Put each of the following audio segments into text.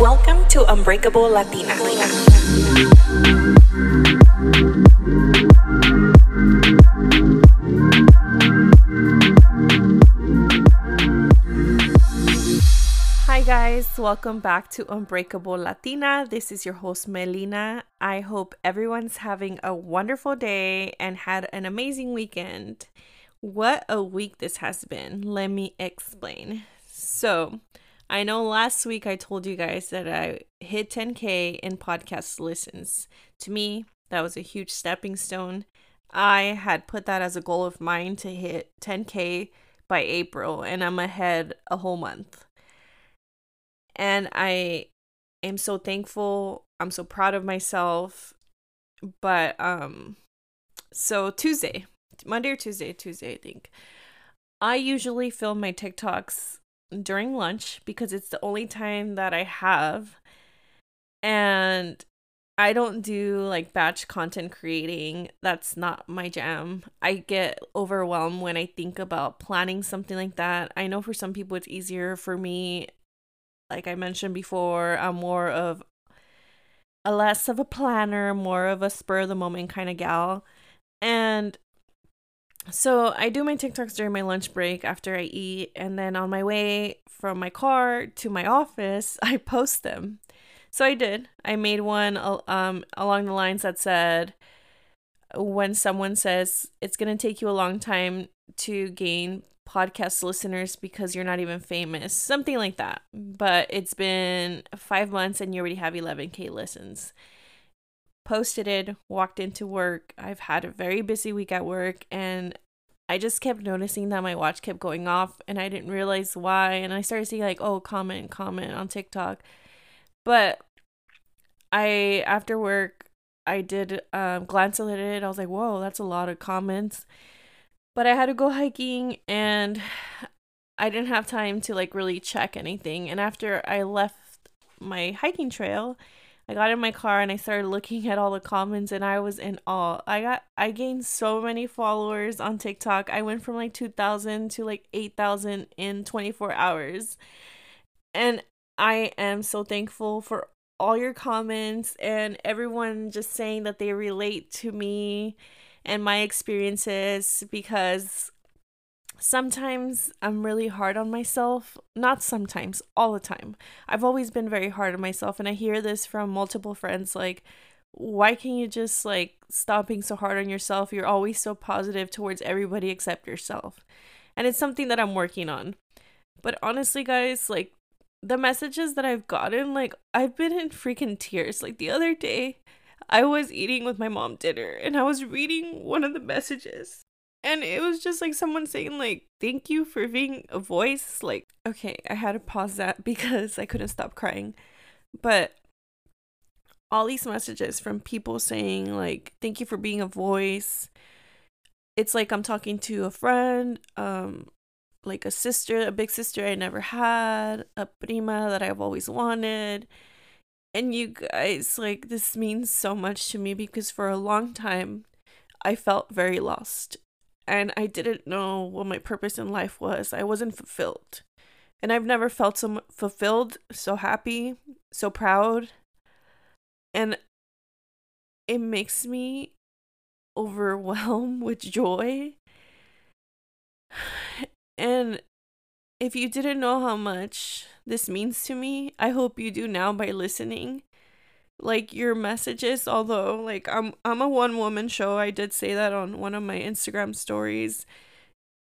Welcome to Unbreakable Latina. Hi, guys, welcome back to Unbreakable Latina. This is your host, Melina. I hope everyone's having a wonderful day and had an amazing weekend. What a week this has been. Let me explain. So, I know last week I told you guys that I hit 10K in podcast listens. To me, that was a huge stepping stone. I had put that as a goal of mine to hit 10K by April, and I'm ahead a whole month and I am so thankful. I'm so proud of myself. But um so Tuesday, Monday or Tuesday, Tuesday I think. I usually film my TikToks during lunch because it's the only time that I have. And I don't do like batch content creating. That's not my jam. I get overwhelmed when I think about planning something like that. I know for some people it's easier. For me, like I mentioned before, I'm more of a less of a planner, more of a spur of the moment kind of gal. And so I do my TikToks during my lunch break after I eat. And then on my way from my car to my office, I post them. So I did. I made one um, along the lines that said, when someone says it's going to take you a long time to gain podcast listeners because you're not even famous, something like that. But it's been five months and you already have 11k listens. Posted it, walked into work. I've had a very busy week at work and I just kept noticing that my watch kept going off and I didn't realize why. And I started seeing, like, oh, comment, comment on TikTok. But I, after work, I did um, glance at it. I was like, whoa, that's a lot of comments but I had to go hiking and I didn't have time to like really check anything. And after I left my hiking trail, I got in my car and I started looking at all the comments and I was in awe. I got I gained so many followers on TikTok. I went from like 2000 to like 8000 in 24 hours. And I am so thankful for all your comments and everyone just saying that they relate to me and my experiences because sometimes I'm really hard on myself. Not sometimes, all the time. I've always been very hard on myself, and I hear this from multiple friends like, why can't you just like stop being so hard on yourself? You're always so positive towards everybody except yourself. And it's something that I'm working on. But honestly, guys, like the messages that I've gotten, like I've been in freaking tears. Like the other day, I was eating with my mom dinner and I was reading one of the messages. And it was just like someone saying like thank you for being a voice. Like okay, I had to pause that because I couldn't stop crying. But all these messages from people saying like thank you for being a voice. It's like I'm talking to a friend, um like a sister, a big sister I never had, a prima that I've always wanted and you guys, like, this means so much to me because for a long time, I felt very lost. And I didn't know what my purpose in life was. I wasn't fulfilled. And I've never felt so fulfilled, so happy, so proud. And it makes me overwhelmed with joy. And if you didn't know how much this means to me, I hope you do now by listening. Like your messages, although like I'm I'm a one woman show. I did say that on one of my Instagram stories.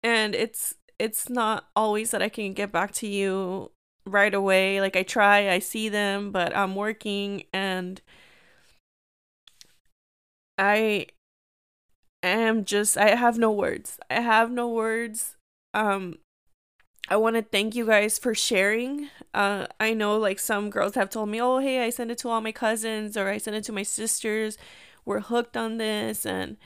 And it's it's not always that I can get back to you right away. Like I try, I see them, but I'm working and I am just I have no words. I have no words. Um I want to thank you guys for sharing. Uh, I know like some girls have told me, oh, hey, I sent it to all my cousins or I sent it to my sisters. We're hooked on this. And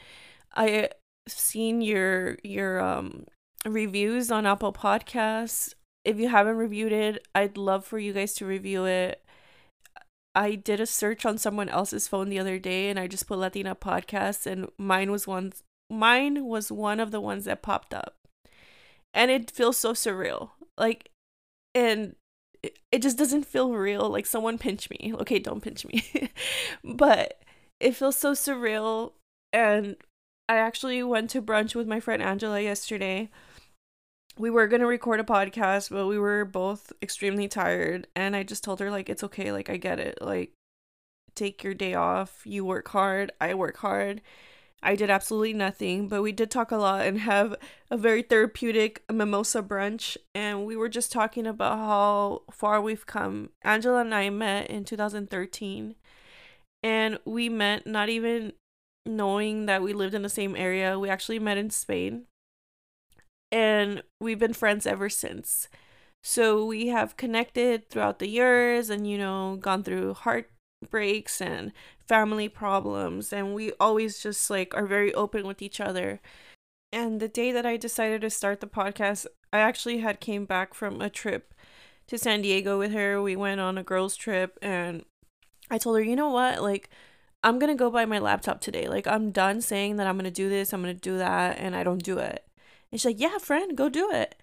I've seen your, your, um, reviews on Apple Podcasts. If you haven't reviewed it, I'd love for you guys to review it. I did a search on someone else's phone the other day and I just put Latina podcasts and mine was one mine was one of the ones that popped up and it feels so surreal. Like, and it just doesn't feel real. Like someone pinch me. Okay, don't pinch me. but it feels so surreal. And I actually went to brunch with my friend Angela yesterday. We were going to record a podcast, but we were both extremely tired. And I just told her, like, it's okay. Like, I get it. Like, take your day off. You work hard. I work hard. I did absolutely nothing, but we did talk a lot and have a very therapeutic mimosa brunch. And we were just talking about how far we've come. Angela and I met in 2013, and we met not even knowing that we lived in the same area. We actually met in Spain, and we've been friends ever since. So we have connected throughout the years and, you know, gone through heartbreaks and family problems and we always just like are very open with each other. And the day that I decided to start the podcast, I actually had came back from a trip to San Diego with her. We went on a girls trip and I told her, "You know what? Like I'm to go buy my laptop today. Like I'm done saying that I'm to do this, I'm to do that and I don't do it." And she's like, "Yeah, friend, go do it."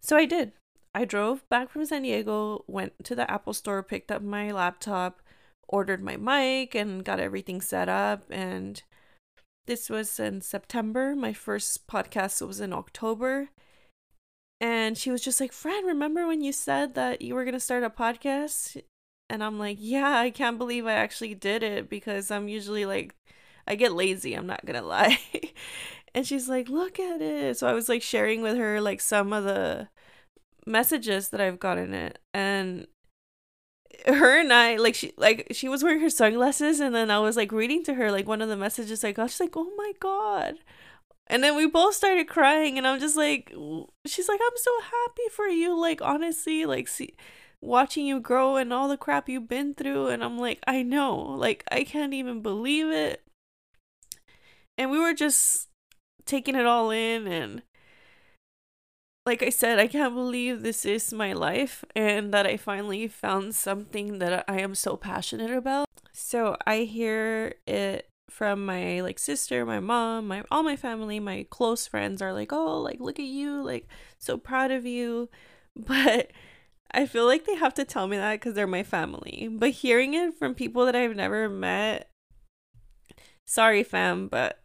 So I did. I drove back from San Diego, went to the Apple store, picked up my laptop, ordered my mic and got everything set up and this was in September. My first podcast was in October. And she was just like, Fran, remember when you said that you were going to start a podcast? And I'm like, yeah, I can't believe I actually did it because I'm usually like, I get lazy, I'm not going to lie. and she's like, look at it. So I was like sharing with her like some of the messages that I've gotten it. And her and I like she like she was wearing her sunglasses and then I was like reading to her like one of the messages I got. She's like, "Oh my god." And then we both started crying and I'm just like she's like, "I'm so happy for you. Like honestly, like see watching you grow and all the crap you've been through." And I'm like, "I know. Like I can't even believe it." And we were just taking it all in and like I said, I can't believe this is my life and that I finally found something that I am so passionate about. So I hear it from my like sister, my mom, my all my family, my close friends are like, "Oh, like look at you, like so proud of you." But I feel like they have to tell me that cuz they're my family. But hearing it from people that I've never met sorry fam, but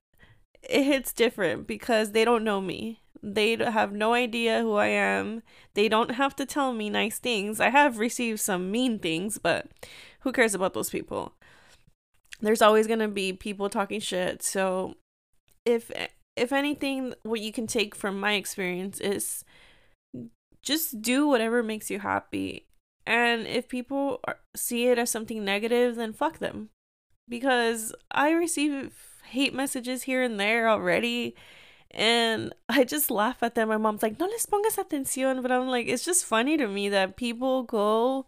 it hits different because they don't know me they have no idea who I am. They don't have to tell me nice things. I have received some mean things, but who cares about those people? There's always going to be people talking shit. So if if anything what you can take from my experience is just do whatever makes you happy. And if people are, see it as something negative, then fuck them. Because I receive hate messages here and there already and I just laugh at them. My mom's like, no les pongas atención. But I'm like, it's just funny to me that people go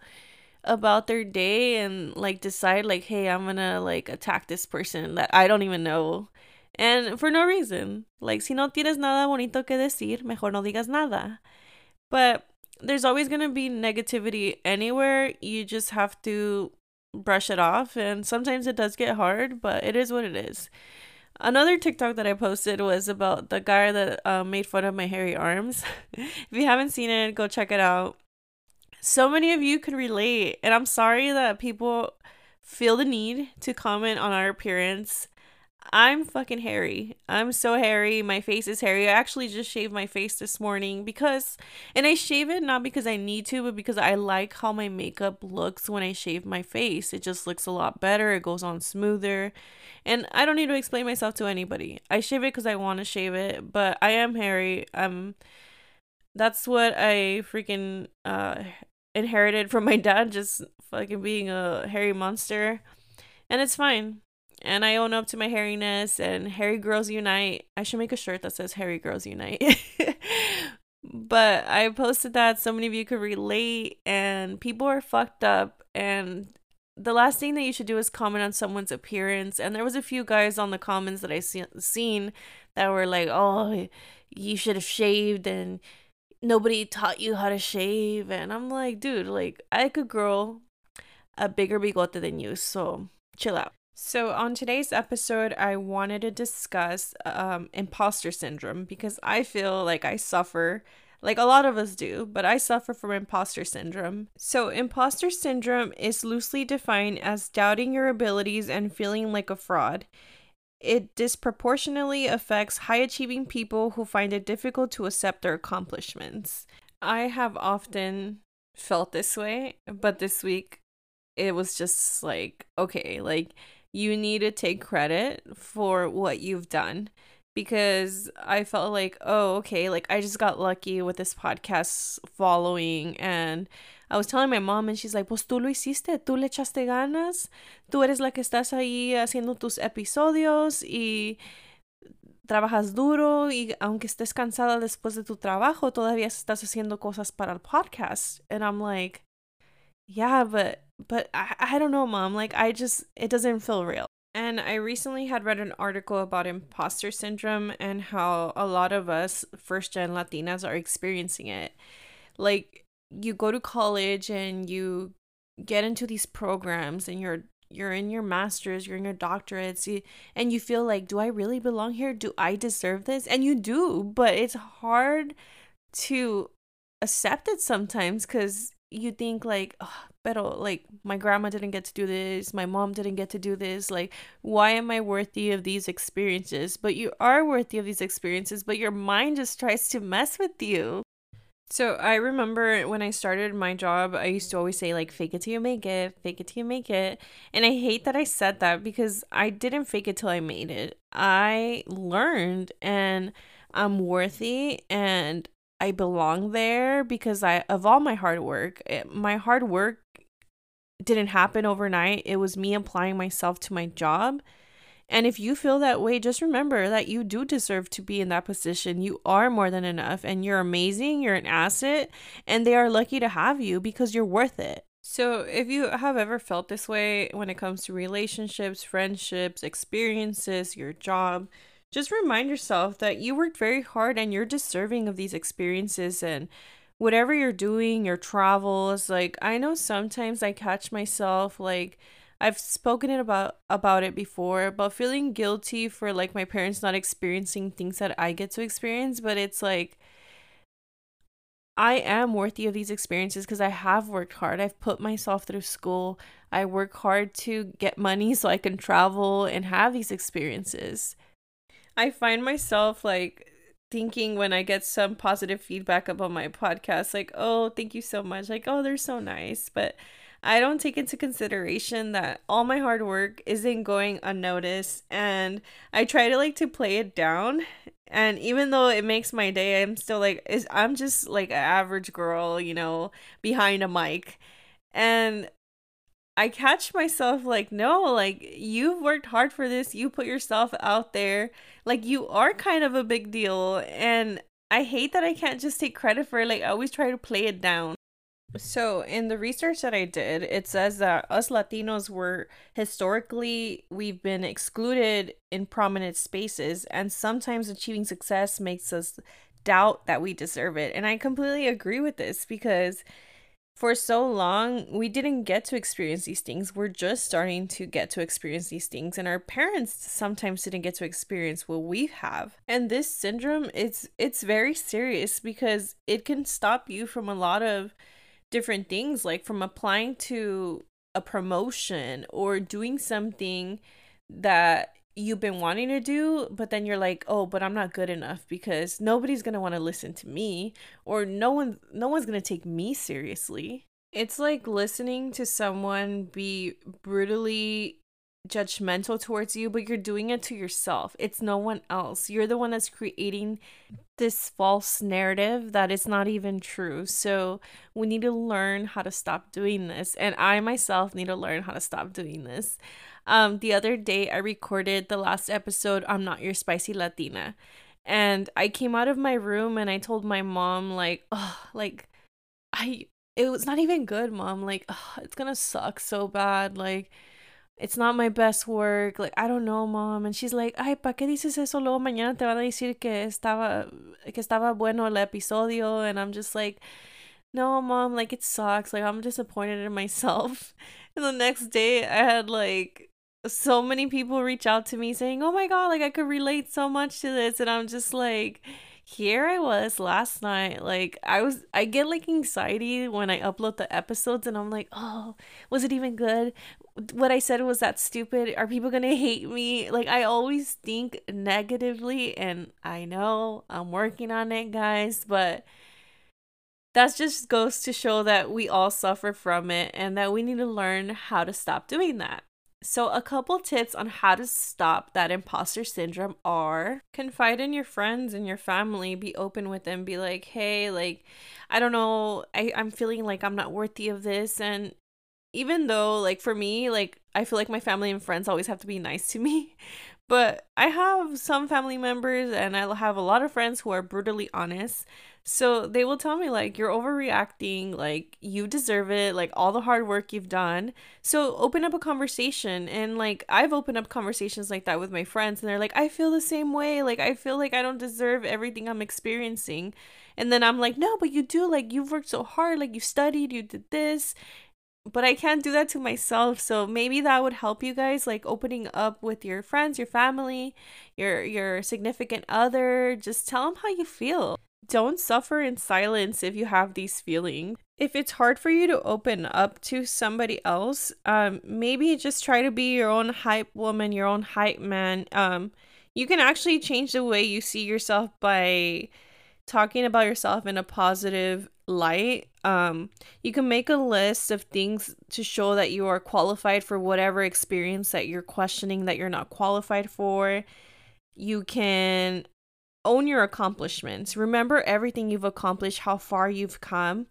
about their day and like decide like, hey, I'm gonna like attack this person that I don't even know. And for no reason. Like, si no tienes nada bonito que decir, mejor no digas nada. But there's always gonna be negativity anywhere. You just have to brush it off. And sometimes it does get hard, but it is what it is. Another TikTok that I posted was about the guy that uh, made fun of my hairy arms. if you haven't seen it, go check it out. So many of you could relate, and I'm sorry that people feel the need to comment on our appearance. I'm fucking hairy. I'm so hairy. My face is hairy. I actually just shaved my face this morning because, and I shave it not because I need to, but because I like how my makeup looks when I shave my face. It just looks a lot better. It goes on smoother. And I don't need to explain myself to anybody. I shave it because I want to shave it, but I am hairy. Um, that's what I freaking uh inherited from my dad, just fucking being a hairy monster. And it's fine and I own up to my hairiness and hairy girls unite. I should make a shirt that says hairy girls unite. but I posted that so many of you could relate and people are fucked up and the last thing that you should do is comment on someone's appearance and there was a few guys on the comments that I see- seen that were like, "Oh, you should have shaved and nobody taught you how to shave." And I'm like, "Dude, like I could grow a bigger bigote than you, so chill out." So, on today's episode, I wanted to discuss um, imposter syndrome because I feel like I suffer Like a lot of us do, but I suffer from imposter syndrome. So, imposter syndrome is loosely defined as doubting your abilities and feeling like a fraud. It disproportionately affects high achieving people who find it difficult to accept their accomplishments. I have often felt this way, but this week it was just like, okay, like you need to take credit for what you've done because I felt like, oh, okay, like I just got lucky with this podcast following and I was telling my mom and she's like, pues tú lo hiciste, tú le echaste ganas, tú eres la que estás ahí haciendo tus episodios y trabajas duro y aunque estés cansada después de tu trabajo, todavía estás haciendo cosas para el podcast. And I'm like, yeah, but but I, I don't know, mom. Like I just it doesn't feel real. And I recently had read an article about imposter syndrome and how a lot of us first gen Latinas are experiencing it. Like you go to college and you get into these programs and you're you're in your masters, you're in your doctorates, and you feel like, do I really belong here? Do I deserve this? And you do, but it's hard to accept it sometimes because you think like, oh, pero like my grandma didn't get to do this, my mom didn't get to do this. Like, why am I worthy of these experiences? But you are worthy of these experiences, but your mind just tries to mess with you. So I remember when I started my job, I used to always say like fake it till you make it, fake it till you make it. And I hate that I said that because I didn't fake it till I made it. I learned and I'm worthy and I belong there because I of all my hard work. It, my hard work didn't happen overnight. It was me applying myself to my job and if you feel that way, just remember that you do deserve to be in that position. You are more than enough and you're amazing, you're an asset, and they are lucky to have you because you're worth it. So, if you have ever felt this way when it comes to relationships, friendships, experiences, your job, just remind yourself that you worked very hard and you're deserving of these experiences and whatever you're doing, your travels. Like, I know sometimes I catch myself like, I've spoken it about about it before about feeling guilty for like my parents not experiencing things that I get to experience, but it's like I am worthy of these experiences because I have worked hard. I've put myself through school. I work hard to get money so I can travel and have these experiences. I find myself like thinking when I get some positive feedback about my podcast, like, oh, thank you so much. Like, oh, they're so nice. But I don't take into consideration that all my hard work isn't going unnoticed and I try to like to play it down and even though it makes my day I'm still like I'm just like an average girl, you know, behind a mic. And I catch myself like, no, like you've worked hard for this. You put yourself out there. Like you are kind of a big deal. And I hate that I can't just take credit for it. Like I always try to play it down. So, in the research that I did, it says that us Latinos were historically we've been excluded in prominent spaces and sometimes achieving success makes us doubt that we deserve it. And I completely agree with this because for so long we didn't get to experience these things. We're just starting to get to experience these things and our parents sometimes didn't get to experience what we have. And this syndrome it's it's very serious because it can stop you from a lot of different things like from applying to a promotion or doing something that you've been wanting to do but then you're like oh but i'm not good enough because nobody's going to want to listen to me or no one no one's going to take me seriously it's like listening to someone be brutally judgmental towards you, but you're doing it to yourself. It's no one else. You're the one that's creating this false narrative that is not even true. So we need to learn how to stop doing this. And I myself need to learn how to stop doing this. Um, the other day, I recorded the last episode, I'm Not Your Spicy Latina. And I came out of my room and I told my mom, like, oh, like, I, it was not even good, mom. Like, oh, it's gonna suck so bad. Like, it's not my best work, like I don't know, mom. And she's like, "Ay, ¿para qué dices eso? Luego mañana te van a decir que estaba que estaba bueno el episodio." And I'm just like, "No, mom, like it sucks. Like I'm disappointed in myself." And the next day, I had like so many people reach out to me saying, "Oh my god, like I could relate so much to this." And I'm just like, here I was last night. Like, I was, I get like anxiety when I upload the episodes and I'm like, oh, was it even good? What I said was that stupid. Are people gonna hate me? Like, I always think negatively, and I know I'm working on it, guys, but that just goes to show that we all suffer from it and that we need to learn how to stop doing that. So, a couple tips on how to stop that imposter syndrome are confide in your friends and your family, be open with them, be like, hey, like, I don't know, I, I'm feeling like I'm not worthy of this. And even though, like, for me, like, I feel like my family and friends always have to be nice to me, but I have some family members and I have a lot of friends who are brutally honest. So they will tell me, like, you're overreacting, like, you deserve it, like, all the hard work you've done. So open up a conversation. And, like, I've opened up conversations like that with my friends, and they're like, I feel the same way. Like, I feel like I don't deserve everything I'm experiencing. And then I'm like, no, but you do. Like, you've worked so hard. Like, you studied, you did this but I can't do that to myself. So maybe that would help you guys like opening up with your friends, your family, your your significant other. Just tell them how you feel. Don't suffer in silence if you have these feelings. If it's hard for you to open up to somebody else, um, maybe just try to be your own hype woman, your own hype man. Um, you can actually change the way you see yourself by talking about yourself in a positive light. Um, you can make a list of things to show that you are qualified for whatever experience that you're questioning that you're not qualified for. You can own your accomplishments. Remember everything you've accomplished, how far you've come.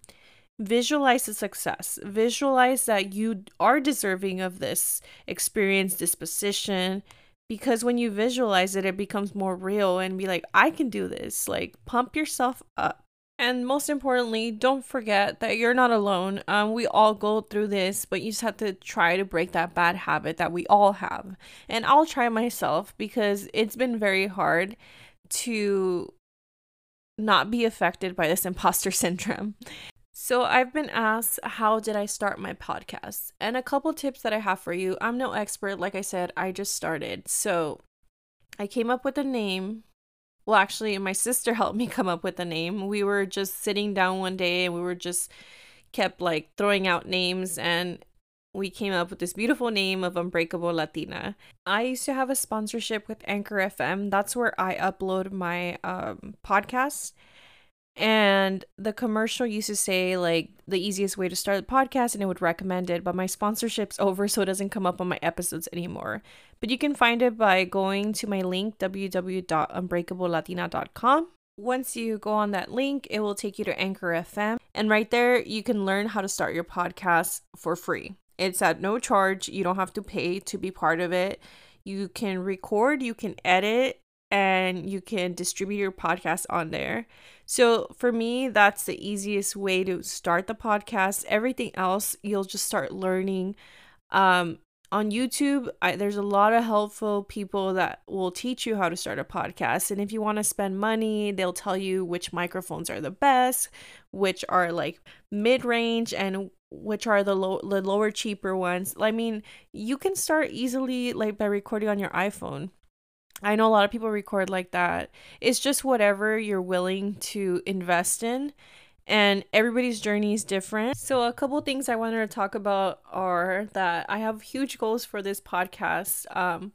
Visualize the success. Visualize that you are deserving of this experience, this position. Because when you visualize it, it becomes more real and be like, I can do this. Like, pump yourself up. And most importantly, don't forget that you're not alone. Um, we all go through this, but you just have to try to break that bad habit that we all have. And I'll try myself because it's been very hard to not be affected by this imposter syndrome. So, I've been asked, how did I start my podcast? And a couple tips that I have for you. I'm no expert. Like I said, I just started. So, I came up with a name. Well, actually, my sister helped me come up with a name. We were just sitting down one day and we were just kept like throwing out names and we came up with this beautiful name of Unbreakable Latina. I used to have a sponsorship with Anchor FM. That's where I upload my um, podcast. And the commercial used to say, like, the easiest way to start the podcast, and it would recommend it. But my sponsorship's over, so it doesn't come up on my episodes anymore. But you can find it by going to my link, www.unbreakablelatina.com. Once you go on that link, it will take you to Anchor FM. And right there, you can learn how to start your podcast for free. It's at no charge. You don't have to pay to be part of it. You can record, you can edit, and you can distribute your podcast on there. So for me, that's the easiest way to start the podcast. Everything else, you'll just start learning. Um, on YouTube, I, there's a lot of helpful people that will teach you how to start a podcast. And if you want to spend money, they'll tell you which microphones are the best, which are like mid range, and which are the low the lower cheaper ones. I mean, you can start easily like by recording on your iPhone. I know a lot of people record like that. It's just whatever you're willing to invest in and everybody's journey is different. So, a couple things I wanted to talk about are that I have huge goals for this podcast. Um,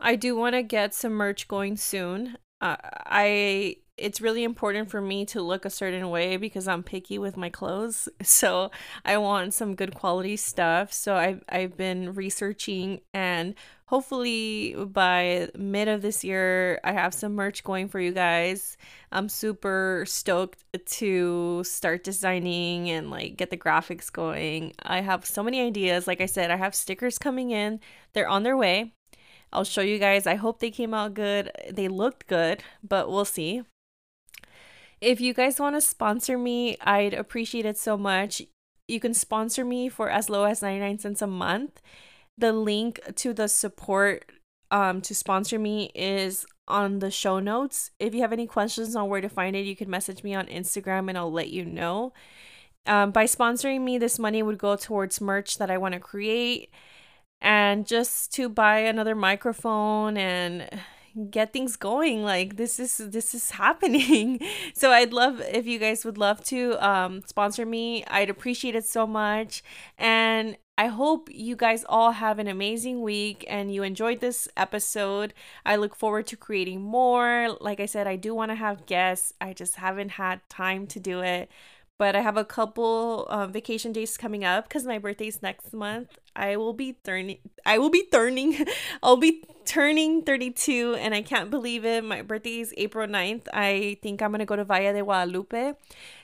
I do want to get some merch going soon. Uh, I it's really important for me to look a certain way because I'm picky with my clothes. So I want some good quality stuff. So I've I've been researching and hopefully by mid of this year I have some merch going for you guys. I'm super stoked to start designing and like get the graphics going. I have so many ideas. Like I said, I have stickers coming in. They're on their way. I'll show you guys. I hope they came out good. They looked good, but we'll see. If you guys want to sponsor me, I'd appreciate it so much. You can sponsor me for as low as 99 cents a month. The link to the support um, to sponsor me is on the show notes. If you have any questions on where to find it, you can message me on Instagram and I'll let you know. Um, by sponsoring me, this money would go towards merch that I want to create and just to buy another microphone and get things going like this is this is happening so i'd love if you guys would love to um, sponsor me i'd appreciate it so much and I hope you guys all have an amazing week and you enjoyed this episode. I look forward to creating more. Like I said, I do want to have guests. I just haven't had time to do it but I have a couple uh, vacation days coming up because my birthday's next month. I will be turning. I will be turning. I'll be turning 32, and I can't believe it. My birthday is April 9th. I think I'm gonna go to Valle de Guadalupe.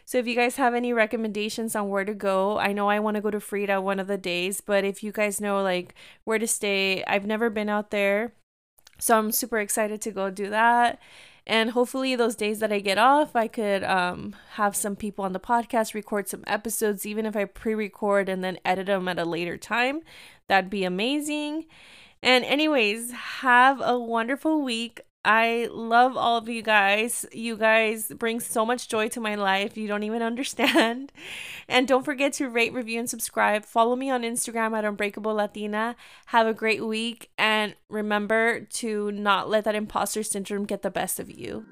So if you guys have any recommendations on where to go, I know I want to go to Frida one of the days, but if you guys know like where to stay, I've never been out there, so I'm super excited to go do that and hopefully those days that i get off i could um, have some people on the podcast record some episodes even if i pre-record and then edit them at a later time. That'd be amazing. And anyways have a wonderful week I love all of you guys. You guys bring so much joy to my life. You don't even understand. And don't forget to rate, review, and subscribe. Follow me on Instagram at Unbreakable Latina. Have a great week. And remember to not let that imposter syndrome get the best of you.